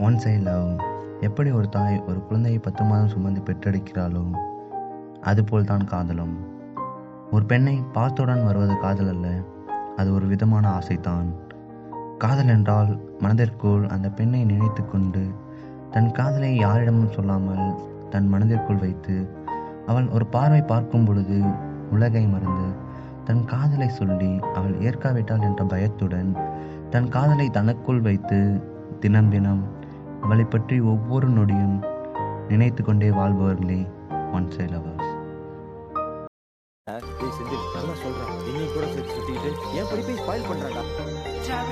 One side love எப்படி ஒரு தாய் ஒரு குழந்தையை பத்து மாதம் சுமந்து பெற்றெடுக்கிறாளோ? அதுபோல் தான் காதலும். ஒரு பெண்ணை பார்த்தவுடன் வருவது காதல் அல்ல அது ஒரு விதமான ஆசைதான். காதல் என்றால் மனதிற்குள் அந்த பெண்ணை நினைத்து கொண்டு தன் காதலை யாரிடமும் சொல்லாமல் தன் மனதிற்குள் வைத்து அவள் ஒரு பார்வை பார்க்கும் பொழுது உலகை மறந்து தன் காதலை சொல்லி அவள் ஏற்காவிட்டாள் என்ற பயத்துடன் தன் காதலை தனக்குள் வைத்து தினம் தினம் அவளை பற்றி ஒவ்வொரு நொடியும் நினைத்து கொண்டே வாழ்பவர்களே ஒன் சைட் லவர்ஸ் சொல்றேன் கூட சுத்திக்கிட்டு என் படிப்பை ஸ்பாயில் மச்சான்